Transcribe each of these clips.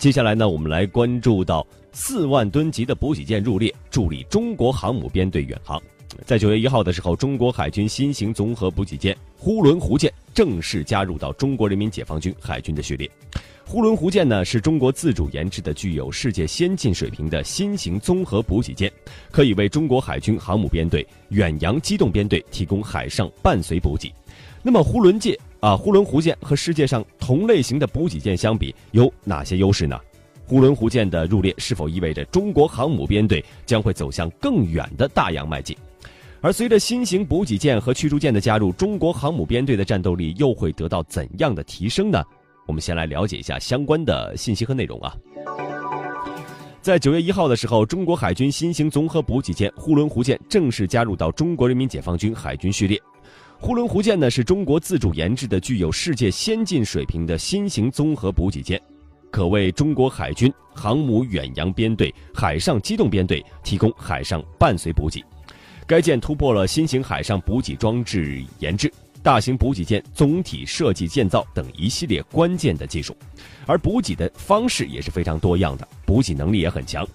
接下来呢，我们来关注到四万吨级的补给舰入列，助力中国航母编队远航。在九月一号的时候，中国海军新型综合补给舰呼伦湖舰正式加入到中国人民解放军海军的序列。呼伦湖舰呢，是中国自主研制的、具有世界先进水平的新型综合补给舰，可以为中国海军航母编队远洋机动编队提供海上伴随补给。那么，呼伦舰啊，呼伦湖舰和世界上同类型的补给舰相比，有哪些优势呢？呼伦湖舰的入列是否意味着中国航母编队将会走向更远的大洋迈进？而随着新型补给舰和驱逐舰的加入，中国航母编队的战斗力又会得到怎样的提升呢？我们先来了解一下相关的信息和内容啊。在九月一号的时候，中国海军新型综合补给舰呼伦湖舰正式加入到中国人民解放军海军序列。呼伦湖舰呢是中国自主研制的、具有世界先进水平的新型综合补给舰，可为中国海军航母远洋编队、海上机动编队提供海上伴随补给。该舰突破了新型海上补给装置研制、大型补给舰总体设计建造等一系列关键的技术，而补给的方式也是非常多样的，补给能力也很强。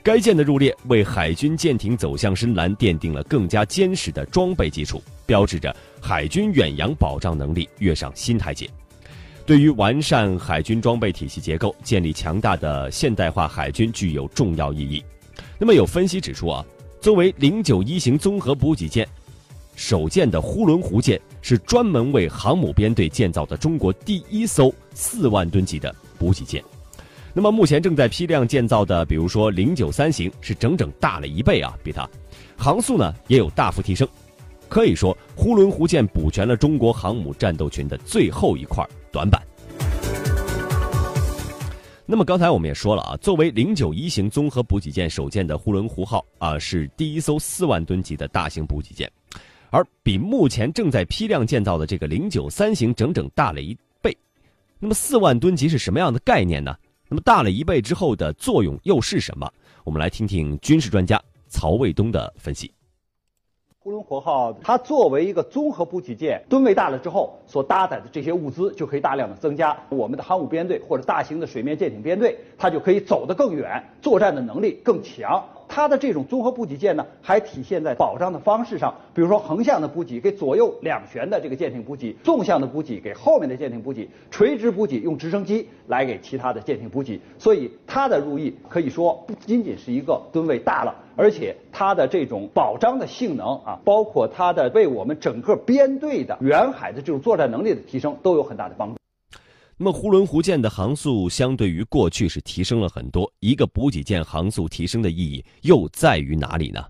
该舰的入列为海军舰艇走向深蓝奠定了更加坚实的装备基础，标志着海军远洋保障能力跃上新台阶。对于完善海军装备体系结构、建立强大的现代化海军具有重要意义。那么有分析指出啊。作为零九一型综合补给舰首舰的呼伦湖舰，是专门为航母编队建造的中国第一艘四万吨级的补给舰。那么目前正在批量建造的，比如说零九三型，是整整大了一倍啊，比它航速呢也有大幅提升。可以说，呼伦湖舰补全了中国航母战斗群的最后一块短板。那么刚才我们也说了啊，作为零九一型综合补给舰首舰的呼伦湖号啊，是第一艘四万吨级的大型补给舰，而比目前正在批量建造的这个零九三型整整大了一倍。那么四万吨级是什么样的概念呢？那么大了一倍之后的作用又是什么？我们来听听军事专家曹卫东的分析。呼伦湖号，它作为一个综合补给舰，吨位大了之后，所搭载的这些物资就可以大量的增加。我们的航母编队或者大型的水面舰艇编队，它就可以走得更远，作战的能力更强。它的这种综合补给舰呢，还体现在保障的方式上，比如说横向的补给给左右两舷的这个舰艇补给，纵向的补给给后面的舰艇补给，垂直补给用直升机来给其他的舰艇补给。所以它的入役可以说不仅仅是一个吨位大了，而且它的这种保障的性能啊，包括它的为我们整个编队的远海的这种作战能力的提升，都有很大的帮助。那么，呼伦湖舰的航速相对于过去是提升了很多。一个补给舰航速提升的意义又在于哪里呢？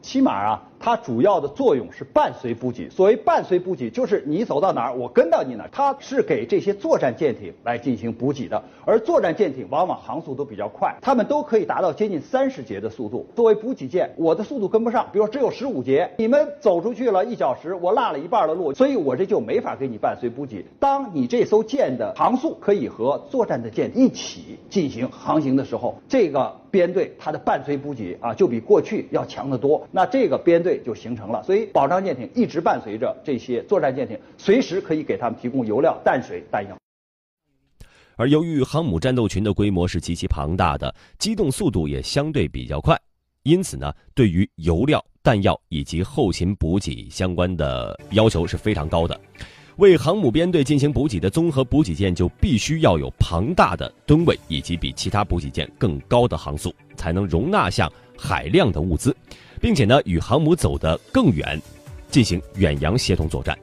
起码啊。它主要的作用是伴随补给。所谓伴随补给，就是你走到哪儿，我跟到你哪儿。它是给这些作战舰艇来进行补给的，而作战舰艇往往航速都比较快，它们都可以达到接近三十节的速度。作为补给舰，我的速度跟不上，比如只有十五节，你们走出去了一小时，我落了一半的路，所以我这就没法给你伴随补给。当你这艘舰的航速可以和作战的舰一起进行航行的时候，这个编队它的伴随补给啊，就比过去要强得多。那这个编队。就形成了，所以保障舰艇一直伴随着这些作战舰艇，随时可以给他们提供油料、淡水、弹药。而由于航母战斗群的规模是极其庞大的，机动速度也相对比较快，因此呢，对于油料、弹药以及后勤补给相关的要求是非常高的。为航母编队进行补给的综合补给舰就必须要有庞大的吨位以及比其他补给舰更高的航速，才能容纳下海量的物资。并且呢，与航母走得更远，进行远洋协同作战。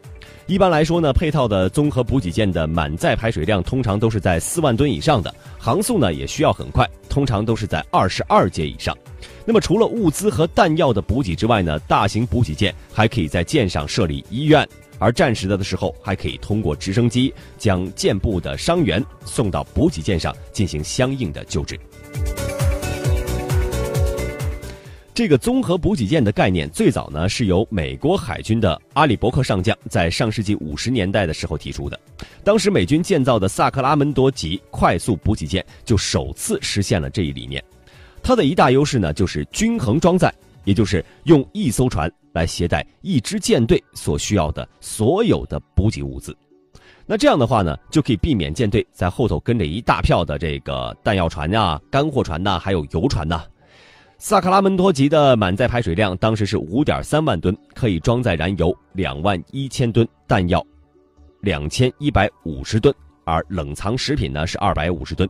一般来说呢，配套的综合补给舰的满载排水量通常都是在四万吨以上的，航速呢也需要很快，通常都是在二十二节以上。那么除了物资和弹药的补给之外呢，大型补给舰还可以在舰上设立医院，而战时的的时候还可以通过直升机将舰部的伤员送到补给舰上进行相应的救治。这个综合补给舰的概念最早呢是由美国海军的阿里伯克上将在上世纪五十年代的时候提出的，当时美军建造的萨克拉门多级快速补给舰就首次实现了这一理念。它的一大优势呢就是均衡装载，也就是用一艘船来携带一支舰队所需要的所有的补给物资。那这样的话呢，就可以避免舰队在后头跟着一大票的这个弹药船呀、干货船呐，还有油船呐。萨克拉门托级的满载排水量当时是五点三万吨，可以装载燃油两万一千吨，弹药两千一百五十吨，而冷藏食品呢是二百五十吨。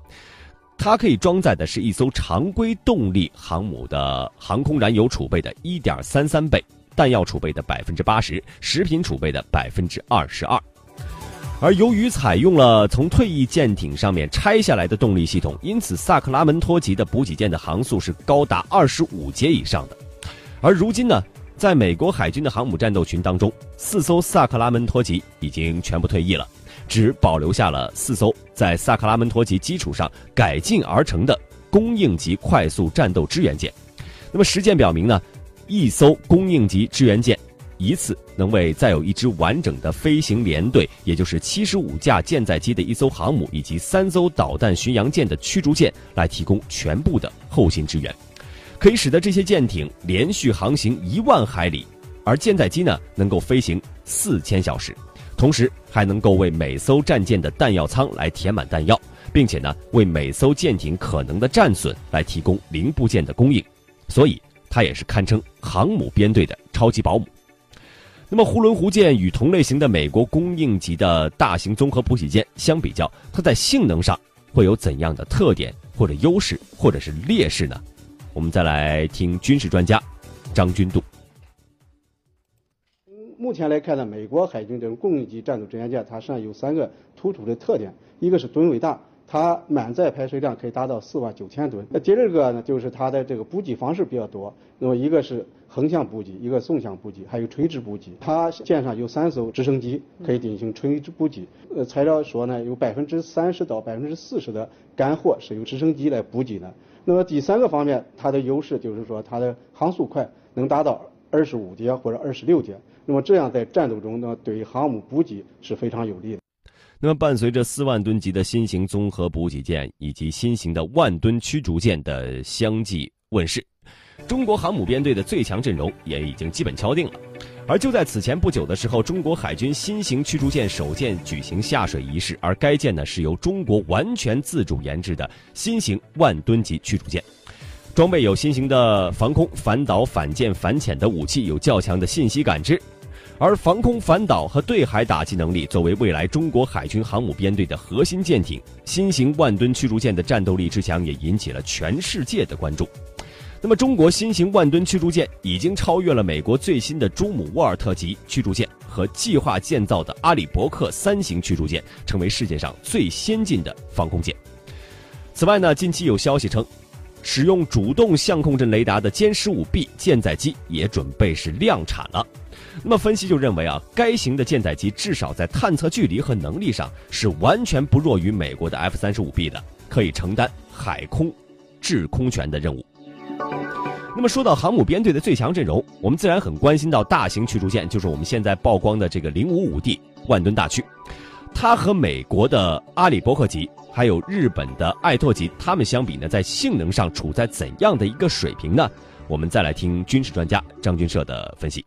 它可以装载的是一艘常规动力航母的航空燃油储备的一点三三倍，弹药储备的百分之八十，食品储备的百分之二十二。而由于采用了从退役舰艇上面拆下来的动力系统，因此萨克拉门托级的补给舰的航速是高达二十五节以上的。而如今呢，在美国海军的航母战斗群当中，四艘萨克拉门托级已经全部退役了，只保留下了四艘在萨克拉门托级基础上改进而成的供应级快速战斗支援舰。那么实践表明呢，一艘供应级支援舰。一次能为再有一支完整的飞行联队，也就是七十五架舰载机的一艘航母以及三艘导弹巡洋舰的驱逐舰来提供全部的后勤支援，可以使得这些舰艇连续航行一万海里，而舰载机呢能够飞行四千小时，同时还能够为每艘战舰的弹药舱来填满弹药，并且呢为每艘舰艇可能的战损来提供零部件的供应，所以它也是堪称航母编队的超级保姆。那么，呼伦湖舰与同类型的美国供应级的大型综合补给舰相比较，它在性能上会有怎样的特点或者优势，或者是劣势呢？我们再来听军事专家张军度。目前来看呢，美国海军这种供应级战斗支援舰，它实际上有三个突出的特点，一个是吨位大。它满载排水量可以达到四万九千吨。那第二个呢，就是它的这个补给方式比较多。那么一个是横向补给，一个纵向补给，还有垂直补给。它舰上有三艘直升机可以进行垂直补给。呃，材料说呢，有百分之三十到百分之四十的干货是由直升机来补给的。那么第三个方面，它的优势就是说它的航速快，能达到二十五节或者二十六节。那么这样在战斗中呢，对航母补给是非常有利的。那么，伴随着四万吨级的新型综合补给舰以及新型的万吨驱逐舰的相继问世，中国航母编队的最强阵容也已经基本敲定了。而就在此前不久的时候，中国海军新型驱逐舰首舰举行下水仪式，而该舰呢是由中国完全自主研制的新型万吨级驱逐舰，装备有新型的防空、反导、反舰、反潜的武器，有较强的信息感知。而防空反导和对海打击能力作为未来中国海军航母编队的核心舰艇，新型万吨驱逐舰的战斗力之强也引起了全世界的关注。那么，中国新型万吨驱逐舰已经超越了美国最新的朱姆沃尔特级驱逐舰和计划建造的阿里伯克三型驱逐舰，成为世界上最先进的防空舰。此外呢，近期有消息称，使用主动相控阵雷达的歼十五 B 舰载机也准备是量产了。那么分析就认为啊，该型的舰载机至少在探测距离和能力上是完全不弱于美国的 F 三十五 B 的，可以承担海空制空权的任务。那么说到航母编队的最强阵容，我们自然很关心到大型驱逐舰，就是我们现在曝光的这个零五五 D 万吨大驱，它和美国的阿里伯克级还有日本的爱拓级，它们相比呢，在性能上处在怎样的一个水平呢？我们再来听军事专家张军社的分析。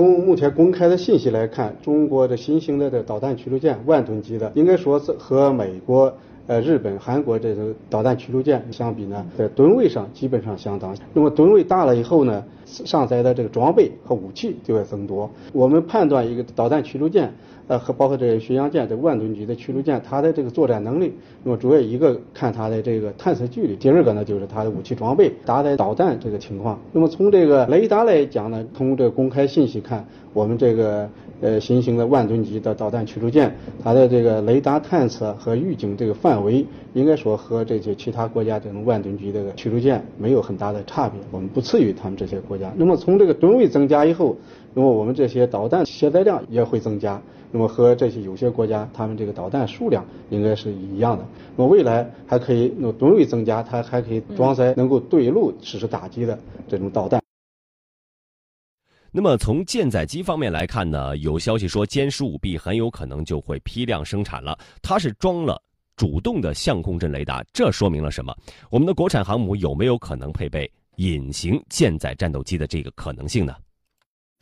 从目前公开的信息来看，中国的新型的这导弹驱逐舰万吨级的，应该说是和美国、呃日本、韩国这种导弹驱逐舰相比呢，在吨位上基本上相当。那么吨位大了以后呢，上载的这个装备和武器就会增多。我们判断一个导弹驱逐舰。呃，和包括这个巡洋舰、这万吨级的驱逐舰，它的这个作战能力，那么主要一个看它的这个探测距离，第二个呢就是它的武器装备、搭载导弹这个情况。那么从这个雷达来讲呢，从这个公开信息看，我们这个呃新型的万吨级的导弹驱逐舰，它的这个雷达探测和预警这个范围，应该说和这些其他国家这种万吨级的驱逐舰没有很大的差别，我们不次于他们这些国家。那么从这个吨位增加以后，那么我们这些导弹携载量也会增加。那么和这些有些国家，他们这个导弹数量应该是一样的。那么未来还可以，那吨位增加，它还可以装载能够对陆实施打击的这种导弹。那么从舰载机方面来看呢，有消息说歼十五 B 很有可能就会批量生产了。它是装了主动的相控阵雷达，这说明了什么？我们的国产航母有没有可能配备隐形舰载战斗机的这个可能性呢？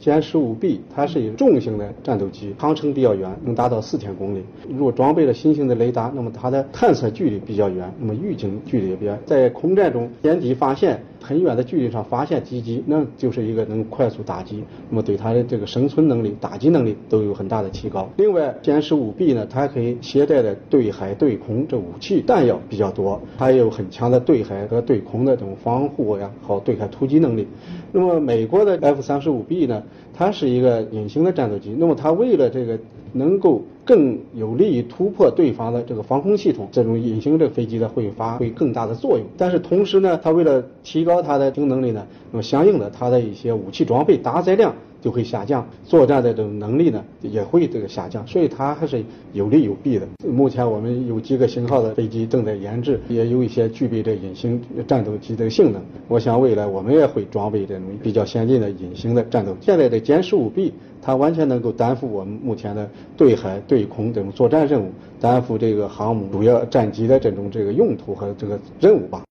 歼十五 B 它是一个重型的战斗机，航程比较远，能达到四千公里。如果装备了新型的雷达，那么它的探测距离比较远，那么预警距离也比较。在空战中歼敌发现很远的距离上发现敌机，那就是一个能快速打击，那么对它的这个生存能力、打击能力都有很大的提高。另外，歼十五 B 呢，它可以携带的对海、对空这武器弹药比较多，它也有很强的对海和对空的这种防护呀，好对海突击能力。那么美国的 F 三十五 B 呢？它是一个隐形的战斗机，那么它为了这个能够更有利于突破对方的这个防空系统，这种隐形的飞机呢会发挥更大的作用。但是同时呢，它为了提高它的能力呢，那么相应的它的一些武器装备搭载量。就会下降，作战的这种能力呢也会这个下降，所以它还是有利有弊的。目前我们有几个型号的飞机正在研制，也有一些具备这隐形战斗机的性能。我想未来我们也会装备这种比较先进的隐形的战斗。现在的歼十五 B 它完全能够担负我们目前的对海、对空这种作战任务，担负这个航母主要战机的这种这个用途和这个任务吧。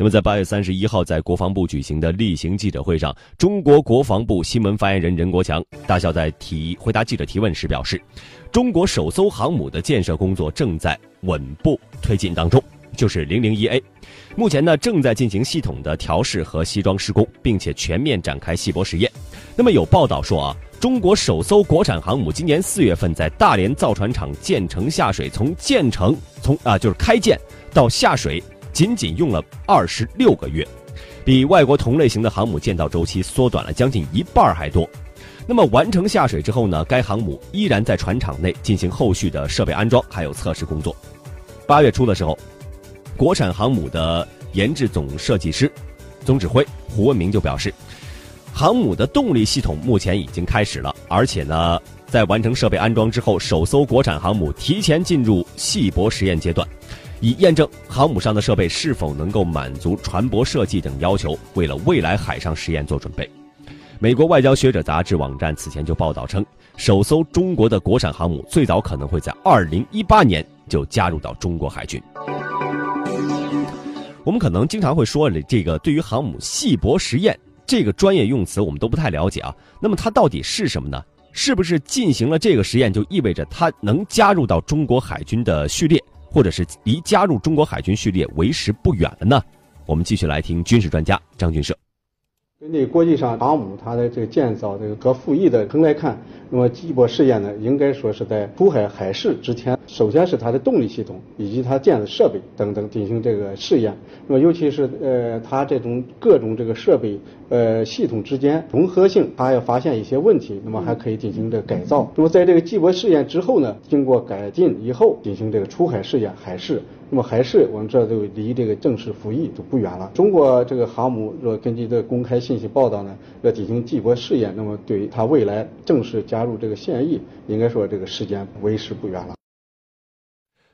那么，在八月三十一号在国防部举行的例行记者会上，中国国防部新闻发言人任国强大校在提回答记者提问时表示，中国首艘航母的建设工作正在稳步推进当中，就是零零一 A，目前呢正在进行系统的调试和西装施工，并且全面展开细泊实验。那么有报道说啊，中国首艘国产航母今年四月份在大连造船厂建成下水，从建成从啊就是开建到下水。仅仅用了二十六个月，比外国同类型的航母建造周期缩短了将近一半还多。那么完成下水之后呢？该航母依然在船厂内进行后续的设备安装还有测试工作。八月初的时候，国产航母的研制总设计师、总指挥胡文明就表示，航母的动力系统目前已经开始了，而且呢，在完成设备安装之后，首艘国产航母提前进入细泊实验阶段。以验证航母上的设备是否能够满足船舶设计等要求，为了未来海上实验做准备。美国外交学者杂志网站此前就报道称，首艘中国的国产航母最早可能会在二零一八年就加入到中国海军。我们可能经常会说这个对于航母细泊实验这个专业用词，我们都不太了解啊。那么它到底是什么呢？是不是进行了这个实验就意味着它能加入到中国海军的序列？或者是离加入中国海军序列为时不远了呢？我们继续来听军事专家张军社。根据国际上航母它的这个建造这个各服役的程来看，那么几波试验呢，应该说是在出海海试之前，首先是它的动力系统以及它建的设备等等进行这个试验。那么尤其是呃它这种各种这个设备呃系统之间融合性，它要发现一些问题，那么还可以进行这个改造。那么在这个几波试验之后呢，经过改进以后进行这个出海试验海试。那么还是，我们这都离这个正式服役就不远了。中国这个航母若根据这公开信息报道呢，要进行季泊试验，那么对于它未来正式加入这个现役，应该说这个时间为时不远了。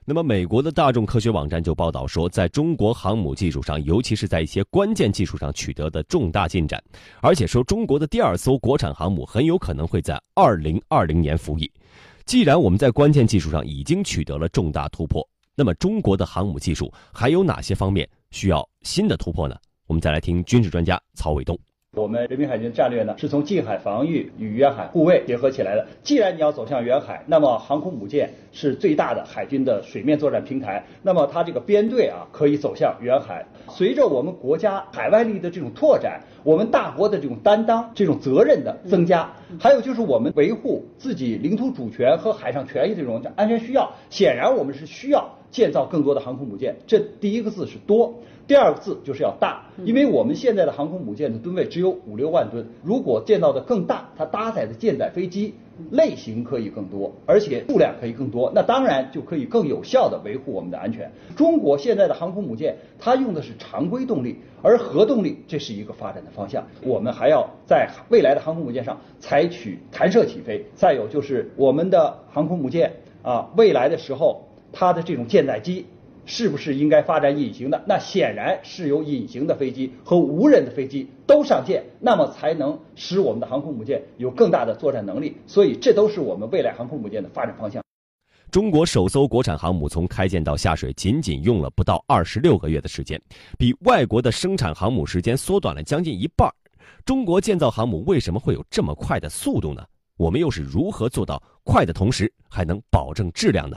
那么，美国的大众科学网站就报道说，在中国航母技术上，尤其是在一些关键技术上取得的重大进展，而且说中国的第二艘国产航母很有可能会在二零二零年服役。既然我们在关键技术上已经取得了重大突破。那么，中国的航母技术还有哪些方面需要新的突破呢？我们再来听军事专家曹伟东。我们人民海军战略呢，是从近海防御与远海护卫结合起来的。既然你要走向远海，那么航空母舰是最大的海军的水面作战平台，那么它这个编队啊，可以走向远海。随着我们国家海外利益的这种拓展，我们大国的这种担当、这种责任的增加，还有就是我们维护自己领土主权和海上权益这种安全需要，显然我们是需要。建造更多的航空母舰，这第一个字是多，第二个字就是要大，因为我们现在的航空母舰的吨位只有五六万吨，如果建造的更大，它搭载的舰载飞机类型可以更多，而且数量可以更多，那当然就可以更有效地维护我们的安全。中国现在的航空母舰，它用的是常规动力，而核动力这是一个发展的方向，我们还要在未来的航空母舰上采取弹射起飞。再有就是我们的航空母舰啊，未来的时候。它的这种舰载机是不是应该发展隐形的？那显然是有隐形的飞机和无人的飞机都上舰，那么才能使我们的航空母舰有更大的作战能力。所以，这都是我们未来航空母舰的发展方向。中国首艘国产航母从开建到下水仅仅用了不到二十六个月的时间，比外国的生产航母时间缩短了将近一半。中国建造航母为什么会有这么快的速度呢？我们又是如何做到快的同时还能保证质量呢？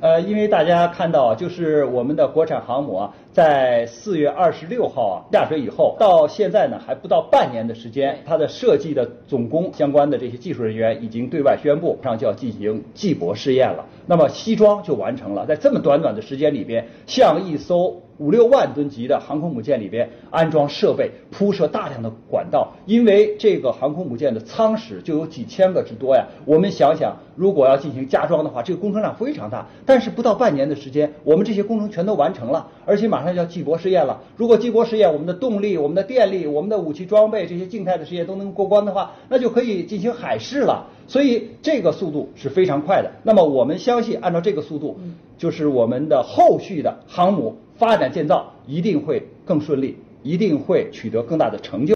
呃，因为大家看到，就是我们的国产航母啊，在四月二十六号啊下水以后，到现在呢还不到半年的时间，它的设计的总工相关的这些技术人员已经对外宣布，马上就要进行季泊试验了。那么西装就完成了，在这么短短的时间里边，像一艘五六万吨级的航空母舰里边安装设备，铺设大量的管道，因为这个航空母舰的舱室就有几千个之多呀。我们想想，如果要进行加装的话，这个工程量非常大。但是不到半年的时间，我们这些工程全都完成了，而且马上就要季泊试验了。如果季泊试验，我们的动力、我们的电力、我们的武器装备这些静态的试验都能过关的话，那就可以进行海试了。所以这个速度是非常快的。那么我们相信，按照这个速度，就是我们的后续的航母发展建造一定会更顺利，一定会取得更大的成就。